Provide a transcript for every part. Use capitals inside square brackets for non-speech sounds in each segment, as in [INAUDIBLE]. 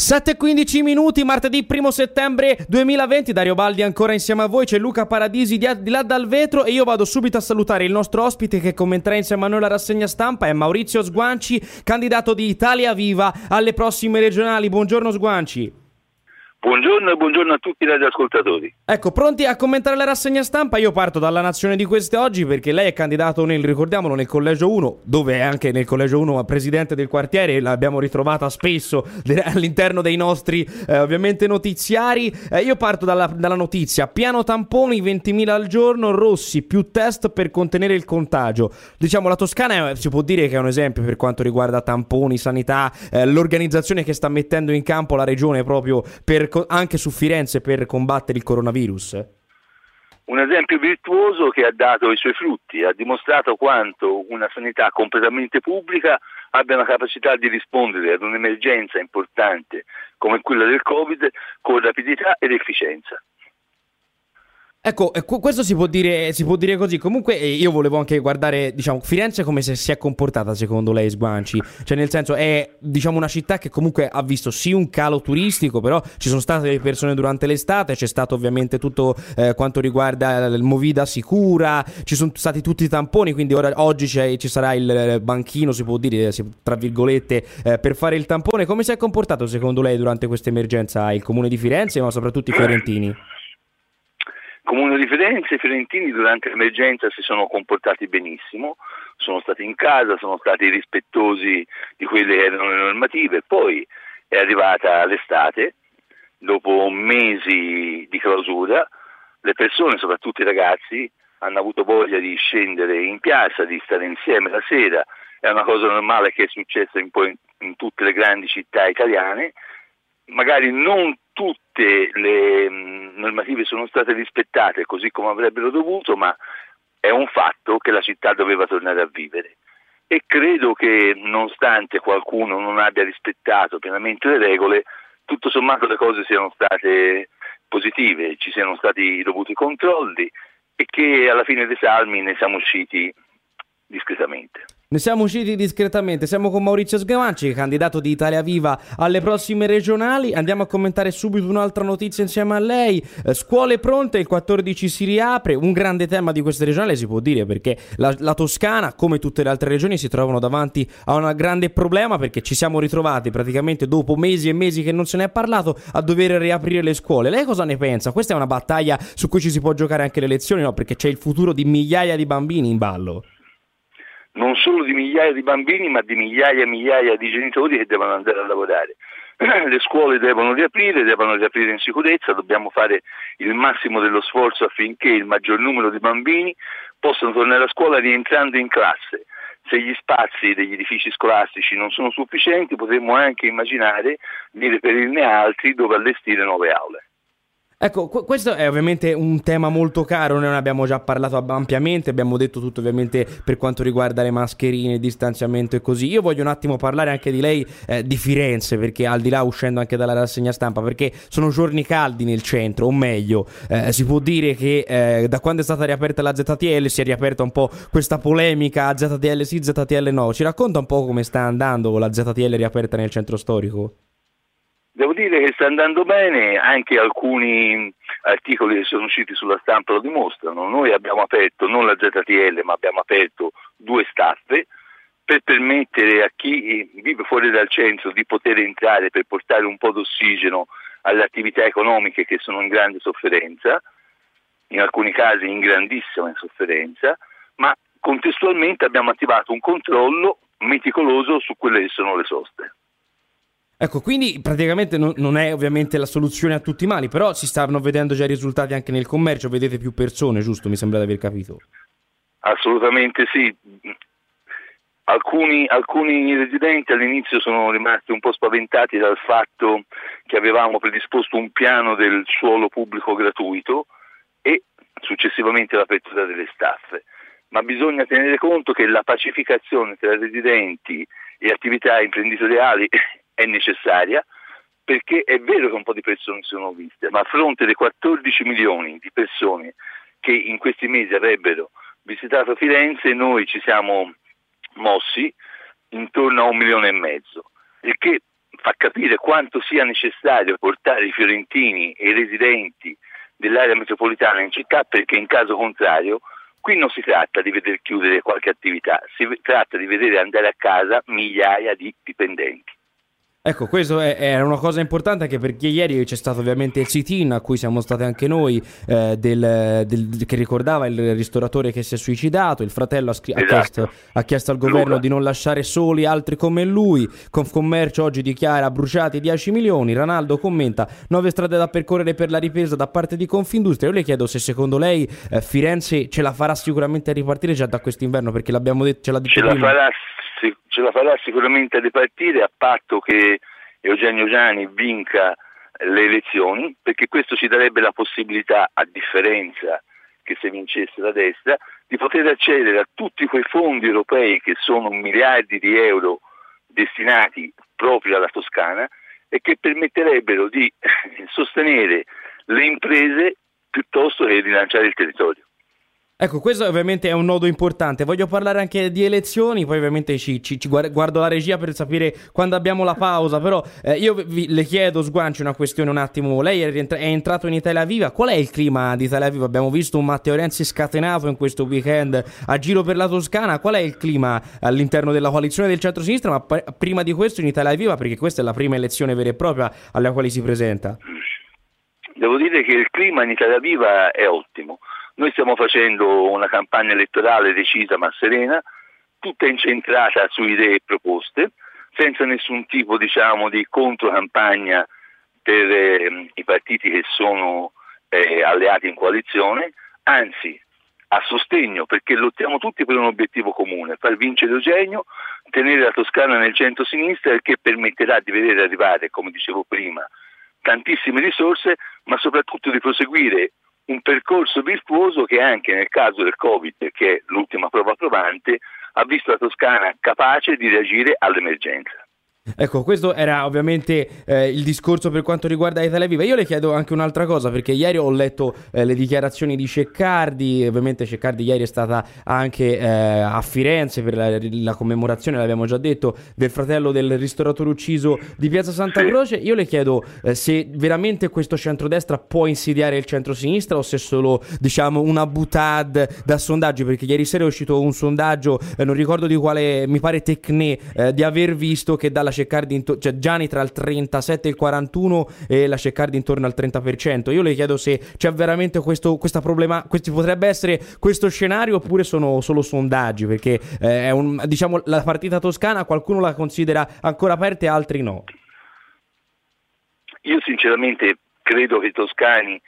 7.15 minuti, martedì 1 settembre 2020, Dario Baldi ancora insieme a voi, c'è Luca Paradisi di, di, là dal vetro e io vado subito a salutare il nostro ospite che commenterà insieme a noi la rassegna stampa, è Maurizio Sguanci, candidato di Italia Viva alle prossime regionali. Buongiorno Sguanci. Buongiorno e buongiorno a tutti i radioascoltatori. Ecco, pronti a commentare la rassegna stampa? Io parto dalla nazione di queste oggi perché lei è candidato nel, ricordiamolo, nel collegio 1, dove è anche nel collegio 1 presidente del quartiere, l'abbiamo ritrovata spesso all'interno dei nostri eh, ovviamente notiziari. Eh, io parto dalla, dalla, notizia, piano tamponi 20.000 al giorno, Rossi più test per contenere il contagio. Diciamo la Toscana è, si può dire che è un esempio per quanto riguarda tamponi, sanità, eh, l'organizzazione che sta mettendo in campo la regione proprio per anche su Firenze per combattere il coronavirus? Un esempio virtuoso che ha dato i suoi frutti, ha dimostrato quanto una sanità completamente pubblica abbia la capacità di rispondere ad un'emergenza importante come quella del Covid con rapidità ed efficienza. Ecco, questo si può, dire, si può dire così. Comunque, io volevo anche guardare, diciamo, Firenze come se si è comportata secondo lei, Sguanci. Cioè, nel senso, è diciamo una città che comunque ha visto sì un calo turistico, però ci sono state le persone durante l'estate, c'è stato ovviamente tutto eh, quanto riguarda il Movida sicura, ci sono stati tutti i tamponi, quindi ora, oggi ci sarà il banchino, si può dire, tra virgolette, eh, per fare il tampone. Come si è comportato secondo lei durante questa emergenza il comune di Firenze, ma soprattutto i fiorentini? Comune di Firenze, i fiorentini durante l'emergenza si sono comportati benissimo, sono stati in casa, sono stati rispettosi di quelle che erano le normative, poi è arrivata l'estate, dopo mesi di clausura, le persone, soprattutto i ragazzi, hanno avuto voglia di scendere in piazza, di stare insieme la sera, è una cosa normale che è successa in, in tutte le grandi città italiane, magari non tutte le mm, normative sono state rispettate così come avrebbero dovuto, ma è un fatto che la città doveva tornare a vivere. E credo che nonostante qualcuno non abbia rispettato pienamente le regole, tutto sommato le cose siano state positive, ci siano stati i dovuti controlli e che alla fine dei salmi ne siamo usciti discretamente. Ne siamo usciti discretamente, siamo con Maurizio Sgamanci, candidato di Italia Viva alle prossime regionali. Andiamo a commentare subito un'altra notizia insieme a lei. Eh, scuole pronte, il 14 si riapre, un grande tema di questa regionale si può dire perché la, la, Toscana, come tutte le altre regioni, si trovano davanti a un grande problema perché ci siamo ritrovati praticamente dopo mesi e mesi che non se ne è parlato a dover riaprire le scuole. Lei cosa ne pensa? Questa è una battaglia su cui ci si può giocare anche le elezioni, no? Perché c'è il futuro di migliaia di bambini in ballo non solo di migliaia di bambini, ma di migliaia e migliaia di genitori che devono andare a lavorare. [CLEARS THROAT] Le scuole devono riaprire, devono riaprire in sicurezza, dobbiamo fare il massimo dello sforzo affinché il maggior numero di bambini possano tornare a scuola rientrando in classe. Se gli spazi degli edifici scolastici non sono sufficienti, potremmo anche immaginare di reperirne altri dove allestire nuove aule. Ecco, questo è ovviamente un tema molto caro, noi ne abbiamo già parlato ampiamente, abbiamo detto tutto ovviamente per quanto riguarda le mascherine, il distanziamento e così. Io voglio un attimo parlare anche di lei eh, di Firenze, perché al di là uscendo anche dalla rassegna stampa, perché sono giorni caldi nel centro, o meglio, eh, si può dire che eh, da quando è stata riaperta la ZTL si è riaperta un po' questa polemica ZTL sì, ZTL no. Ci racconta un po' come sta andando la ZTL riaperta nel centro storico? Devo dire che sta andando bene, anche alcuni articoli che sono usciti sulla stampa lo dimostrano. Noi abbiamo aperto, non la ZTL, ma abbiamo aperto due staffe per permettere a chi vive fuori dal centro di poter entrare per portare un po' d'ossigeno alle attività economiche che sono in grande sofferenza, in alcuni casi in grandissima sofferenza, ma contestualmente abbiamo attivato un controllo meticoloso su quelle che sono le soste. Ecco, quindi praticamente non, non, è ovviamente la soluzione a tutti i mali, però si stanno vedendo già i risultati anche nel commercio, vedete più persone, giusto? Mi sembra di aver capito. Assolutamente sì. Alcuni, alcuni residenti all'inizio sono rimasti un po' spaventati dal fatto che avevamo predisposto un piano del suolo pubblico gratuito e successivamente l'apertura delle staffe. Ma bisogna tenere conto che la pacificazione tra residenti e attività imprenditoriali è necessaria perché è vero che un po' di persone sono viste, ma a fronte dei 14 milioni di persone che in questi mesi avrebbero visitato Firenze, noi ci siamo mossi intorno a un milione e mezzo, il che fa capire quanto sia necessario portare i fiorentini e i residenti dell'area metropolitana in città perché in caso contrario qui non si tratta di vedere chiudere qualche attività, si tratta di vedere andare a casa migliaia di dipendenti. Ecco, questo è, una cosa importante anche perché ieri c'è stato ovviamente il sit-in a cui siamo stati anche noi, eh, del, del, che ricordava il ristoratore che si è suicidato, il fratello ha, scri- esatto. ha, chiesto, ha chiesto, al governo Luca. di non lasciare soli altri come lui, Confcommercio oggi dichiara bruciati 10 milioni, Ranaldo commenta 9 strade da percorrere per la ripresa da parte di Confindustria, io le chiedo se secondo lei eh, Firenze ce la farà sicuramente a ripartire già da quest'inverno perché l'abbiamo detto, ce l'ha detto ce prima. La farà ce la farà sicuramente a ripartire a patto che Eugenio Giani vinca le elezioni, perché questo ci darebbe la possibilità, a differenza che se vincesse la destra, di poter accedere a tutti quei fondi europei che sono miliardi di euro destinati proprio alla Toscana e che permetterebbero di sostenere le imprese piuttosto che rilanciare il territorio. Ecco, questo ovviamente è un nodo importante. Voglio parlare anche di elezioni, poi ovviamente ci, ci, ci guardo la regia per sapere quando abbiamo la pausa, però eh, io vi, le chiedo, Sguanci, una questione un attimo. Lei è, rientra- è, entrato in Italia Viva, qual è il clima di Italia Viva? Abbiamo visto un Matteo Renzi scatenato in questo weekend a giro per la Toscana, qual è il clima all'interno della coalizione del centro-sinistra? Ma p- prima di questo in Italia Viva, perché questa è la prima elezione vera e propria alla quale si presenta. Devo dire che il clima in Italia Viva è ottimo noi stiamo facendo una campagna elettorale decisa ma serena, tutta incentrata su idee e proposte, senza nessun tipo diciamo, di controcampagna per eh, i partiti che sono eh, alleati in coalizione, anzi a sostegno perché lottiamo tutti per un obiettivo comune, far vincere Eugenio, tenere la Toscana nel centro-sinistra che permetterà di vedere arrivare, come dicevo prima, tantissime risorse, ma soprattutto di proseguire un percorso virtuoso che anche nel caso del Covid, che è l'ultima prova provante, ha visto la Toscana capace di reagire all'emergenza. Ecco, questo era ovviamente eh, il discorso per quanto riguarda Italia Viva. Io le chiedo anche un'altra cosa, perché ieri ho letto eh, le dichiarazioni di Ceccardi, ovviamente Ceccardi ieri è stata anche eh, a Firenze per la, la, commemorazione, l'abbiamo già detto, del fratello del ristoratore ucciso di Piazza Santa Croce. Io le chiedo eh, se veramente questo centrodestra può insidiare il centrosinistra o se è solo, diciamo, una butad da sondaggi, perché ieri sera è uscito un sondaggio, eh, non ricordo di quale, mi pare Tecne, eh, di aver visto che dalla Ceccardi, into- cioè Gianni tra il 37 e il 41 e la Ceccardi intorno al 30%. Io le chiedo se c'è veramente questo, questa problema, questo, potrebbe essere questo scenario oppure sono solo sondaggi, perché eh, è un, diciamo la partita toscana qualcuno la considera ancora aperta e altri no. Io sinceramente credo che i toscani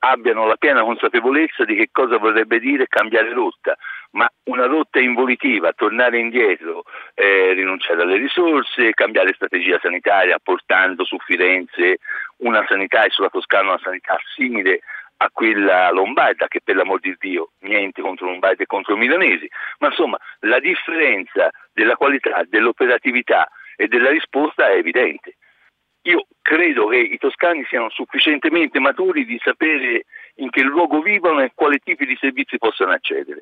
abbiano la piena consapevolezza di che cosa vorrebbe dire cambiare rotta, ma una rotta involitiva, tornare indietro, eh, rinunciare alle risorse, cambiare strategia sanitaria portando su Firenze una sanità e sulla Toscana una sanità simile a quella lombarda, che per l'amor di Dio niente contro lombardi e contro milanesi, ma insomma la differenza della qualità, dell'operatività e della risposta è evidente. Io credo che i toscani siano sufficientemente maturi di sapere in che luogo vivono e quali tipi di servizi possano accedere.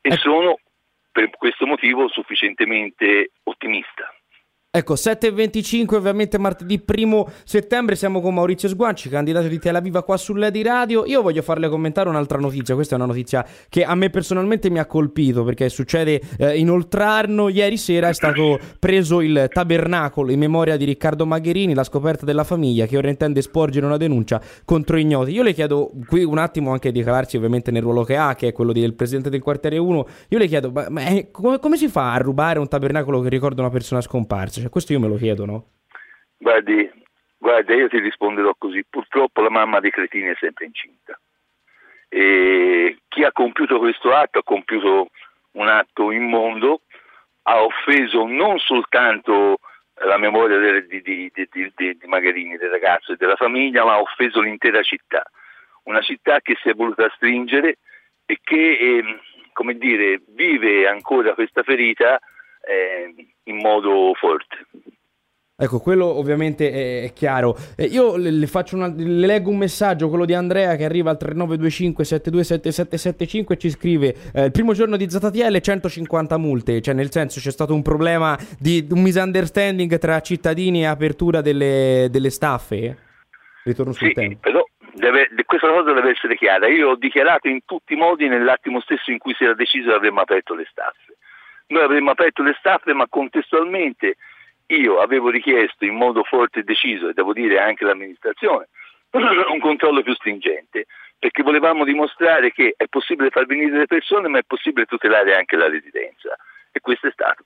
E sono per questo motivo sufficientemente ottimista. Ecco, 7.25 ovviamente martedì 1 settembre siamo con Maurizio Sguanci, candidato di Tel Aviv qua sull'Edi Radio. Io voglio farle commentare un'altra notizia, questa è una notizia che a me personalmente mi ha colpito perché succede eh, in Oltrarno, ieri sera è stato preso il tabernacolo in memoria di Riccardo Magherini, la scoperta della famiglia che ora intende sporgere una denuncia contro ignoti. Io le chiedo qui un attimo anche di calarsi ovviamente nel ruolo che ha, che è quello del presidente del quartiere 1, io le chiedo, ma, ma è, come, come si fa a rubare un tabernacolo che ricorda una persona scomparsa? Cioè, questo io me lo chiedo, no? Guardi, guarda, io ti risponderò così. Purtroppo la mamma dei cretini è sempre incinta. E chi ha compiuto questo atto ha compiuto un atto immondo, ha offeso non soltanto la memoria di, di, di, di, Magherini, del ragazzo e della famiglia, ma ha offeso l'intera città. Una città che si è voluta stringere e che, eh, come dire, vive ancora questa ferita eh, in modo forte. Ecco, quello ovviamente è, chiaro. Eh, io le, le, una, le, leggo un messaggio, quello di Andrea che arriva al 3925 727775 e ci scrive eh, il primo giorno di ZTL 150 multe, cioè nel senso c'è stato un problema di un misunderstanding tra cittadini e apertura delle, delle staffe? Ritorno sul sì, tema. Però deve, questa cosa deve essere chiara. Io ho dichiarato in tutti i modi nell'attimo stesso in cui si era deciso che avremmo aperto le staffe. Noi avremmo aperto le staffe ma contestualmente io avevo richiesto in modo forte e deciso, e devo dire anche l'amministrazione, [CLEARS THROAT] un controllo più stringente, perché volevamo dimostrare che è possibile far venire le persone, ma è possibile tutelare anche la residenza. E questo è stato.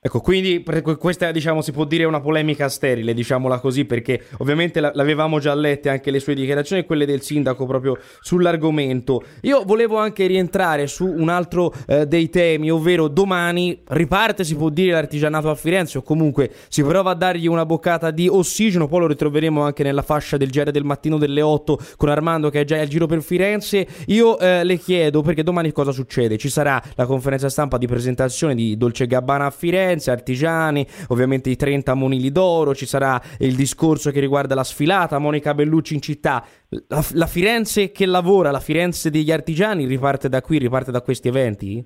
Ecco, quindi questa diciamo si può dire una polemica sterile, diciamola così, perché ovviamente l'avevamo già lette anche le sue dichiarazioni e quelle del sindaco proprio sull'argomento. Io volevo anche rientrare su un altro eh, dei temi, ovvero domani riparte, si può dire, l'artigianato a Firenze o comunque si prova a dargli una boccata di ossigeno, poi lo ritroveremo anche nella fascia del GR del mattino delle 8 con Armando che è già al giro per Firenze. Io eh, le chiedo perché domani cosa succede? Ci sarà la conferenza stampa di presentazione di Dolce Gabbana a Firenze Firenze, artigiani, ovviamente i 30 monili d'oro, ci sarà il discorso che riguarda la sfilata, Monica Bellucci in città. La, la Firenze che lavora, la Firenze degli artigiani riparte da qui, riparte da questi eventi?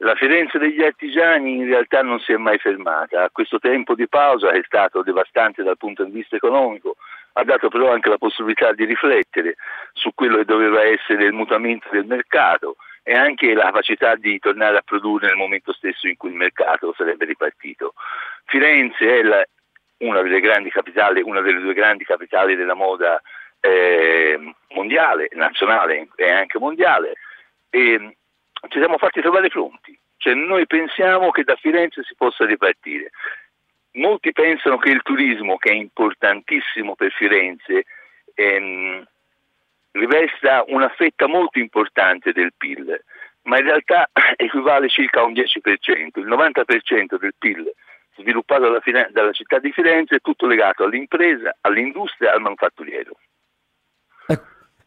La Firenze degli artigiani in realtà non si è mai fermata, questo tempo di pausa è stato devastante dal punto di vista economico, ha dato però anche la possibilità di riflettere su quello che doveva essere il mutamento del mercato, e anche la capacità di tornare a produrre nel momento stesso in cui il mercato sarebbe ripartito. Firenze è la, una delle grandi capitali, una delle due grandi capitali della moda eh, mondiale, nazionale e anche mondiale e ci siamo fatti trovare pronti, cioè noi pensiamo che da Firenze si possa ripartire. Molti pensano che il turismo, che è importantissimo per Firenze, ehm, rivesta una fetta molto importante del PIL, ma in realtà [CLEARS THROAT] equivale circa a un 10%. Il 90% del PIL sviluppato dalla, dalla città di Firenze è tutto legato all'impresa, all'industria al manufatturiero.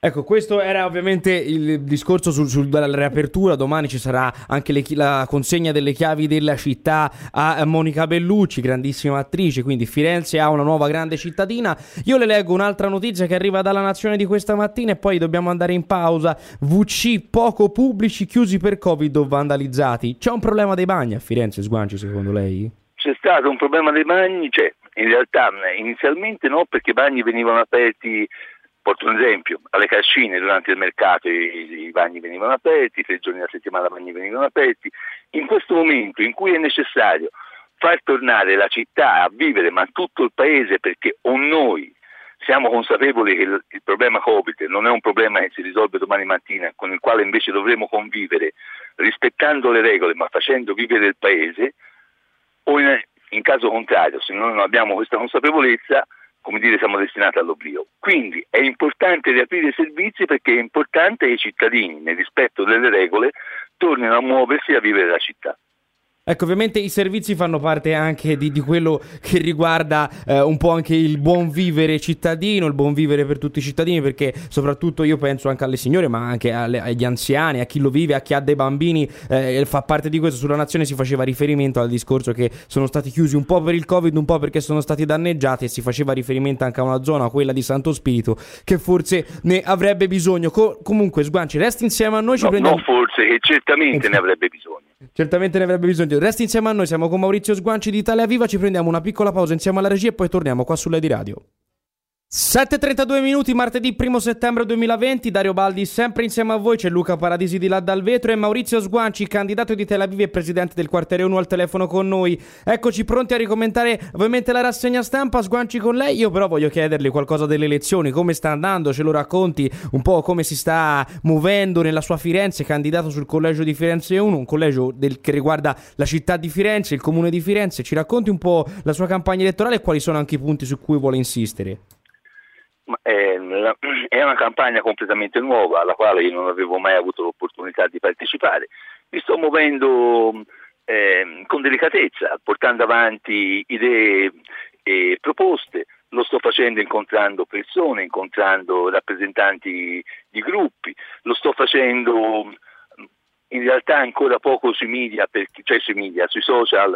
Ecco, questo era ovviamente il discorso sul, sulla riapertura. Domani ci sarà anche le, la consegna delle chiavi della città a Monica Bellucci, grandissima attrice. Quindi Firenze ha una nuova grande cittadina. Io le leggo un'altra notizia che arriva dalla Nazione di questa mattina e poi dobbiamo andare in pausa. VC poco pubblici chiusi per Covid o vandalizzati. C'è un problema dei bagni a Firenze, Sguanci, secondo lei? C'è stato un problema dei bagni, cioè in realtà inizialmente no, perché i bagni venivano aperti Porto un esempio, alle Cascine durante il mercato i, i bagni venivano aperti, tre giorni alla settimana i bagni venivano aperti. In questo momento in cui è necessario far tornare la città a vivere, ma tutto il paese, perché o noi siamo consapevoli che il, il, problema Covid non è un problema che si risolve domani mattina, con il quale invece dovremo convivere rispettando le regole ma facendo vivere il paese, o in, in caso contrario, se noi non abbiamo questa consapevolezza, come dire, siamo destinati all'oblio. Quindi è importante riaprire i servizi perché è importante che i cittadini, nel rispetto delle regole, tornino a muoversi e a vivere la città. Ecco, ovviamente i servizi fanno parte anche di, di quello che riguarda eh, un po' anche il buon vivere cittadino, il buon vivere per tutti i cittadini, perché soprattutto io penso anche alle signore, ma anche alle, agli anziani, a chi lo vive, a chi ha dei bambini, eh, fa parte di questo. Sulla nazione si faceva riferimento al discorso che sono stati chiusi un po' per il Covid, un po' perché sono stati danneggiati e si faceva riferimento anche a una zona, quella di Santo Spirito, che forse ne avrebbe bisogno. Co- comunque, Sguanci, resti insieme a noi, ci no, prendiamo... No, forse, che certamente ne avrebbe bisogno. Certamente ne avrebbe bisogno. Resti insieme a noi, siamo con Maurizio Sguanci di Italia Viva, ci prendiamo una piccola pausa insieme alla regia e poi torniamo qua sulla di radio. 7.32 minuti, martedì 1 settembre 2020, Dario Baldi sempre insieme a voi, c'è Luca Paradisi di là dal vetro e Maurizio Sguanci, candidato di Tel Aviv e presidente del quartiere 1 al telefono con noi. Eccoci pronti a ricommentare ovviamente la rassegna stampa, Sguanci con lei, io però voglio chiederle qualcosa delle elezioni, come sta andando, ce lo racconti un po' come si sta muovendo nella sua Firenze, candidato sul collegio di Firenze 1, un collegio del, che riguarda la città di Firenze, il comune di Firenze, ci racconti un po' la sua campagna elettorale e quali sono anche i punti su cui vuole insistere? [CLEARS THROAT] È una campagna completamente nuova alla quale io non avevo mai avuto l'opportunità di partecipare. Mi sto muovendo eh, con delicatezza, portando avanti idee e proposte. Lo sto facendo incontrando persone, incontrando rappresentanti di gruppi, lo sto facendo in realtà ancora poco sui media, perché, cioè sui media, sui social,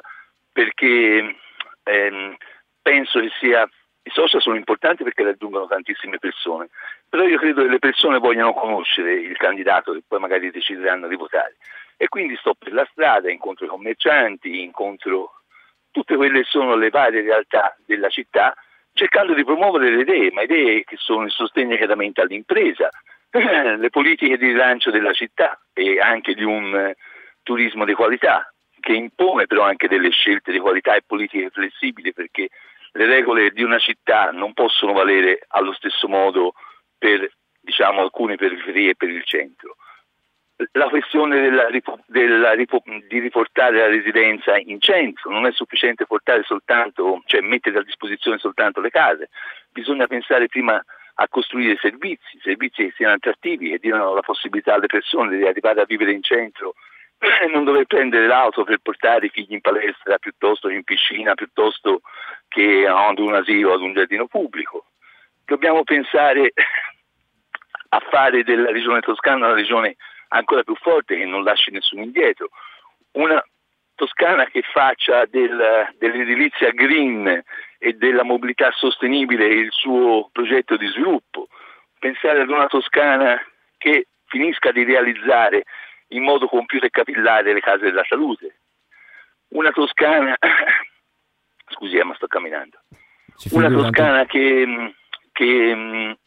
perché ehm, penso che sia i social sono importanti perché raggiungono tantissime persone, però io credo che le persone vogliano conoscere il candidato che poi magari decideranno di votare. E quindi sto per la strada, incontro i commercianti, incontro tutte quelle che sono le varie realtà della città, cercando di promuovere le idee, ma idee che sono il sostegno chiaramente all'impresa, [CLEARS THROAT] le politiche di rilancio della città e anche di un eh, turismo di qualità, che impone però anche delle scelte di qualità e politiche flessibili perché le regole di una città non possono valere allo stesso modo per diciamo, alcune periferie e per il centro. La questione della, della, di riportare la residenza in centro, non è sufficiente soltanto, cioè mettere a disposizione soltanto le case, bisogna pensare prima a costruire servizi, servizi che siano attrattivi, che diano la possibilità alle persone di arrivare a vivere in centro [COUGHS] non dover prendere l'auto per portare i figli in palestra piuttosto che in piscina, piuttosto che ad un asilo, ad un giardino pubblico. Dobbiamo pensare a fare della regione toscana una regione ancora più forte che non lasci nessuno indietro, una Toscana che faccia del, dell'edilizia green e della mobilità sostenibile il suo progetto di sviluppo, pensare ad una Toscana che finisca di realizzare in modo compiuto e capillare le case della salute, una Toscana [COUGHS] Scusi, eh, ma sto camminando. Una Toscana che, che mh,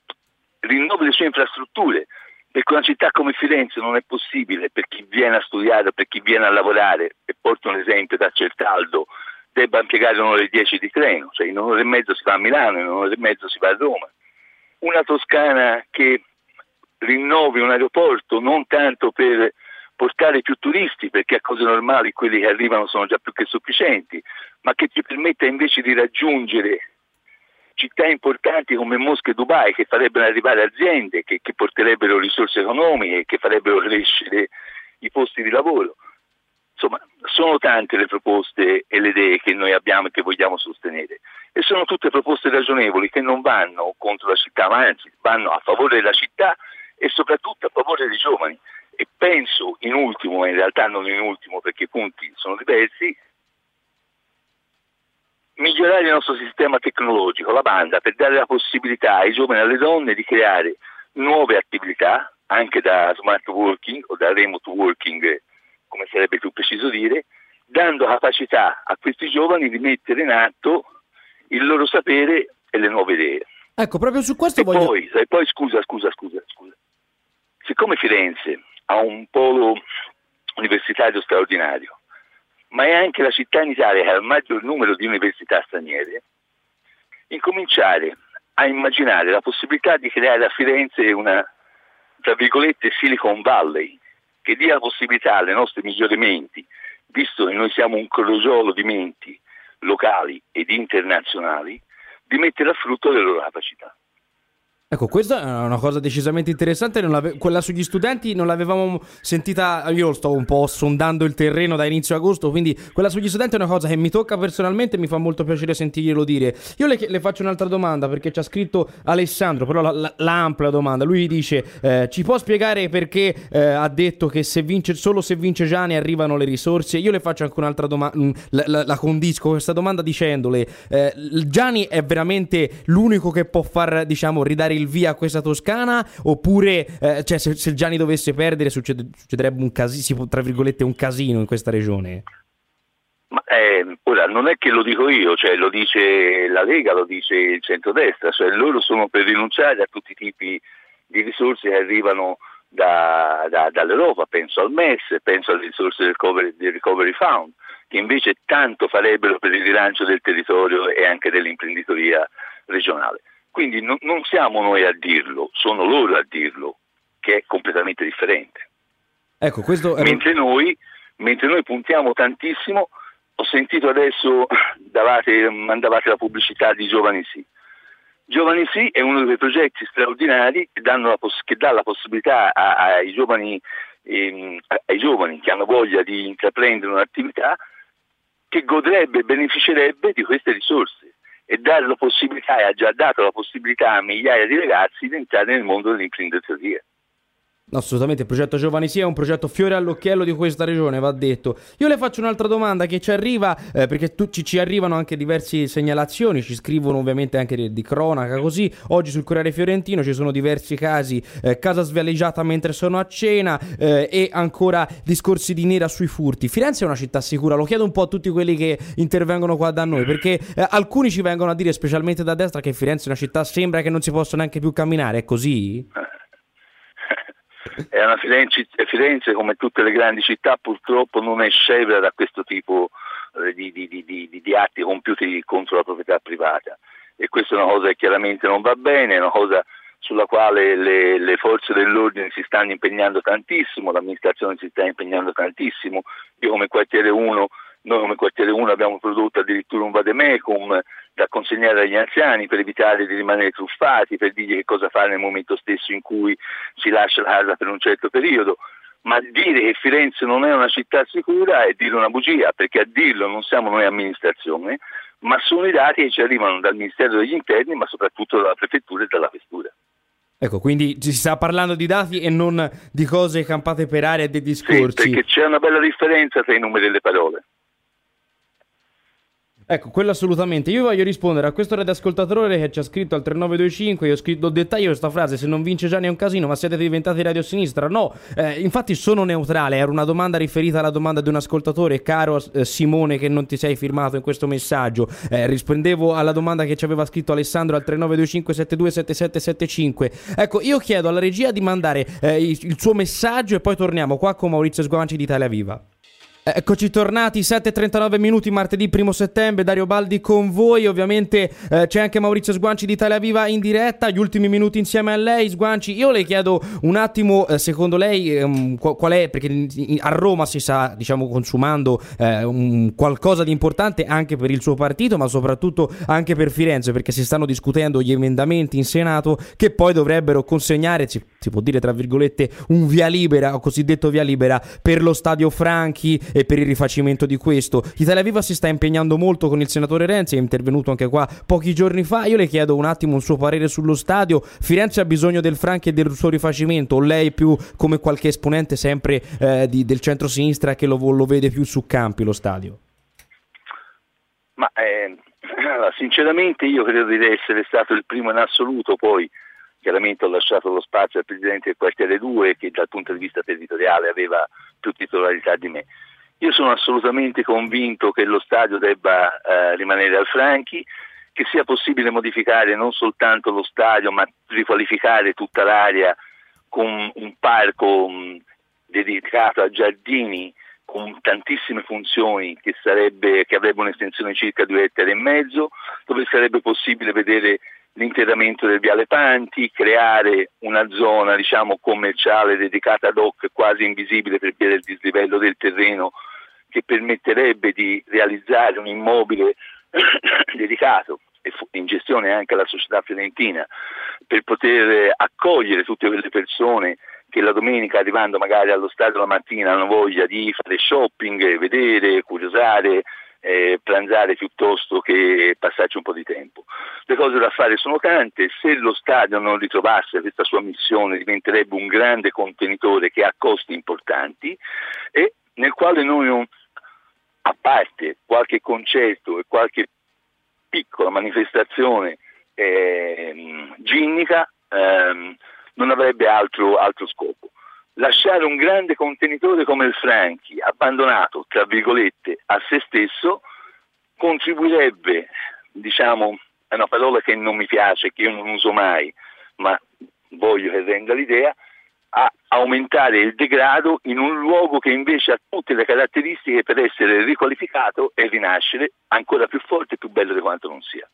rinnovi le sue infrastrutture, perché una città come Firenze non è possibile per chi viene a studiare per chi viene a lavorare, e porto un esempio da Certaldo, debba impiegare un'ora e dieci di treno, cioè in un'ora e mezzo si va a Milano, in un'ora e mezzo si va a Roma. Una Toscana che rinnovi un aeroporto non tanto per portare più turisti, perché a cose normali quelli che arrivano sono già più che sufficienti, ma che ci permetta invece di raggiungere città importanti come Mosca e Dubai che farebbero arrivare aziende, che, che porterebbero risorse economiche, che farebbero crescere i posti di lavoro. Insomma, sono tante le proposte e le idee che noi abbiamo e che vogliamo sostenere e sono tutte proposte ragionevoli che non vanno contro la città, ma anzi vanno a favore della città e soprattutto a favore dei giovani e penso in ultimo, ma in realtà non in ultimo perché i punti sono diversi, migliorare il nostro sistema tecnologico, la banda, per dare la possibilità ai giovani e alle donne di creare nuove attività, anche da smart working o da remote working, come sarebbe più preciso dire, dando capacità a questi giovani di mettere in atto il loro sapere e le nuove idee. Ecco, proprio su questo e voglio... Poi, poi scusa, scusa, scusa, scusa. Siccome Firenze ha un polo universitario straordinario, ma è anche la città in Italia che ha il maggior numero di università straniere, incominciare a immaginare la possibilità di creare a Firenze una, tra virgolette, Silicon Valley, che dia la possibilità alle nostre migliori menti, visto che noi siamo un crogiolo di menti locali ed internazionali, di mettere a frutto le loro capacità. Ecco, questa è una cosa decisamente interessante. quella sugli studenti non l'avevamo sentita. Io sto un po' sondando il terreno da inizio agosto, quindi quella sugli studenti è una cosa che mi tocca personalmente e mi fa molto piacere sentirglielo dire. Io le, le faccio un'altra domanda perché ci ha scritto Alessandro, però la, la, l'ampia domanda. Lui dice: eh, Ci può spiegare perché eh, ha detto che se vince, solo se vince Gianni arrivano le risorse? Io le faccio anche un'altra domanda. La, la, la, condisco questa domanda dicendole: eh, Gianni è veramente l'unico che può far, diciamo, ridare il via a questa Toscana? Oppure, eh, cioè, se, se, Gianni dovesse perdere, succede, succederebbe un casino, tra virgolette, un casino in questa regione? Ma, eh, ora, non è che lo dico io, cioè, lo dice la Lega, lo dice il centrodestra, cioè loro sono per rinunciare a tutti i tipi di risorse che arrivano da, da, dall'Europa, penso al MES, penso alle risorse del recovery, del recovery Fund, che invece tanto farebbero per il rilancio del territorio e anche dell'imprenditoria regionale. Quindi no, non siamo noi a dirlo, sono loro a dirlo, che è completamente differente. Ecco, questo è... mentre, noi, mentre noi puntiamo tantissimo, ho sentito adesso, [LAUGHS] davate, mandavate la pubblicità di Giovani Sì. Giovani Sì è uno dei progetti straordinari che, poss- che dà la possibilità a- ai, giovani, ehm, ai giovani che hanno voglia di intraprendere un'attività che godrebbe e beneficerebbe di queste risorse e dare la possibilità, e ha già dato la possibilità a migliaia di ragazzi di entrare nel mondo dell'imprenditoria. Assolutamente, il progetto Giovani Sia è un progetto fiore all'occhiello di questa regione, va detto. Io le faccio un'altra domanda che ci arriva, eh, perché tu, ci, ci, arrivano anche diverse segnalazioni, ci scrivono ovviamente anche di, di, cronaca, così. Oggi sul Corriere Fiorentino ci sono diversi casi, eh, casa svaligiata mentre sono a cena eh, e ancora discorsi di nera sui furti. Firenze è una città sicura, lo chiedo un po' a tutti quelli che intervengono qua da noi, perché eh, alcuni ci vengono a dire, specialmente da destra, che Firenze è una città, sembra che non si possa neanche più camminare, è così? Una Firenze, Firenze, come tutte le grandi città, purtroppo non è scevra da questo tipo eh, di, di, di, di, atti compiuti contro la proprietà privata. E questa è una cosa che chiaramente non va bene, è una cosa sulla quale le, le, forze dell'ordine si stanno impegnando tantissimo, l'amministrazione si sta impegnando tantissimo. Io come quartiere 1 noi come quartiere 1 abbiamo prodotto addirittura un vademecum da consegnare agli anziani per evitare di rimanere truffati, per dirgli che cosa fare nel momento stesso in cui si lascia la casa per un certo periodo. Ma dire che Firenze non è una città sicura è dire una bugia, perché a dirlo non siamo noi amministrazione, ma sono i dati che ci arrivano dal Ministero degli Interni, ma soprattutto dalla Prefettura e dalla Questura. Ecco, quindi si sta parlando di dati e non di cose campate per aria e dei discorsi. Sì, perché c'è una bella differenza tra i numeri e le parole. Ecco, quello assolutamente. Io voglio rispondere a questo radioascoltatore che ci ha scritto al 3925. Io ho scritto dettaglio questa frase: Se non vince Gianni è un casino, ma siete diventati radio sinistra. No, eh, infatti sono neutrale. Era una domanda riferita alla domanda di un ascoltatore, caro eh, Simone, che non ti sei firmato in questo messaggio. Eh, rispondevo alla domanda che ci aveva scritto Alessandro al 3925 727775. Ecco, io chiedo alla regia di mandare eh, il, il suo messaggio e poi torniamo qua con Maurizio Sguanci di Italia Viva. Eccoci tornati, 7.39 minuti martedì 1 settembre, Dario Baldi con voi, ovviamente eh, c'è anche Maurizio Sguanci di Italia Viva in diretta, gli ultimi minuti insieme a lei, Sguanci, io le chiedo un attimo, eh, secondo lei ehm, qual è, perché a Roma si sta diciamo consumando eh, un, qualcosa di importante anche per il suo partito, ma soprattutto anche per Firenze, perché si stanno discutendo gli emendamenti in Senato che poi dovrebbero consegnare, si, può dire tra virgolette, un via libera, o cosiddetto via libera, per lo stadio Franchi e per il rifacimento di questo. Italia Viva si sta impegnando molto con il senatore Renzi, è intervenuto anche qua pochi giorni fa. Io le chiedo un attimo un suo parere sullo stadio. Firenze ha bisogno del Franchi e del suo rifacimento, o lei più come qualche esponente sempre eh, di, del centro-sinistra che lo, lo, vede più su campi lo stadio? Ma eh, [CLEARS THROAT] sinceramente io credo di essere stato il primo in assoluto, poi chiaramente ho lasciato lo spazio al Presidente del quartiere 2 che dal punto di vista territoriale aveva più titolarità di me. Io sono assolutamente convinto che lo stadio debba eh, rimanere al Franchi, che sia possibile modificare non soltanto lo stadio, ma riqualificare tutta l'area con un parco mh, dedicato a giardini con tantissime funzioni che, sarebbe, che avrebbe un'estensione di circa due ettari e mezzo, dove sarebbe possibile vedere l'interramento del Viale Panti, creare una zona diciamo, commerciale dedicata ad hoc quasi invisibile per via del dislivello del terreno che permetterebbe di realizzare un immobile [COUGHS] dedicato in gestione anche alla società fiorentina per poter accogliere tutte quelle persone che la domenica arrivando magari allo stadio la mattina hanno voglia di fare shopping, vedere, curiosare, eh, pranzare piuttosto che passarci un po' di tempo. Le cose da fare sono tante, se lo stadio non ritrovasse questa sua missione diventerebbe un grande contenitore che ha costi importanti e nel quale noi, a parte qualche concerto e qualche piccola manifestazione eh, ginnica, ehm, non avrebbe altro, altro scopo lasciare un grande contenitore come il Franchi, abbandonato, tra virgolette, a se stesso, contribuirebbe, diciamo, è una parola che non mi piace, che io non uso mai, ma voglio che renda l'idea, a aumentare il degrado in un luogo che invece ha tutte le caratteristiche per essere riqualificato e rinascere ancora più forte e più bello di quanto non sia.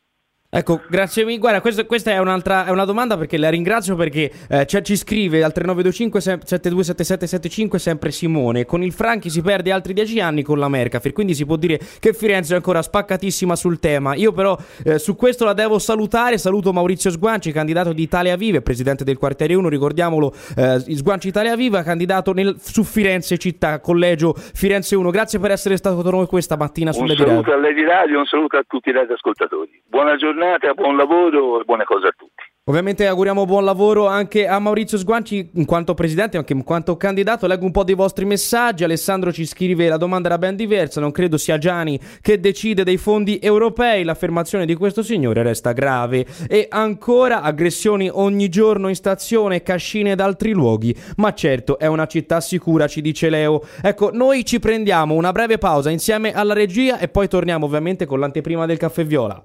Ecco, grazie mille. Guarda, questo, questa è, un'altra, è una domanda perché la ringrazio perché eh, cioè, ci scrive al 3925 727775 sempre Simone. Con il Franchi si perde altri dieci anni con la Mercafir, quindi si può dire che Firenze è ancora spaccatissima sul tema. Io però eh, su questo la devo salutare. Saluto Maurizio Sguanci, candidato di Italia Viva, presidente del quartiere 1, ricordiamolo, eh, Sguanci Italia Viva, candidato nel, su Firenze città, collegio Firenze 1. Grazie per essere stato con noi questa mattina sulle Un saluto a di radio, un saluto a tutti i radioascoltatori. Buona giornata giornata, buon lavoro e buone cose a tutti. Ovviamente auguriamo buon lavoro anche a Maurizio Sguanci in quanto presidente, anche in quanto candidato. Leggo un po' dei vostri messaggi. Alessandro ci scrive: La domanda era ben diversa. Non credo sia Gianni che decide dei fondi europei. L'affermazione di questo signore resta grave. E ancora aggressioni ogni giorno in stazione, cascine ed altri luoghi. Ma certo, è una città sicura, ci dice Leo. Ecco, noi ci prendiamo una breve pausa insieme alla regia e poi torniamo ovviamente con l'anteprima del caffè viola.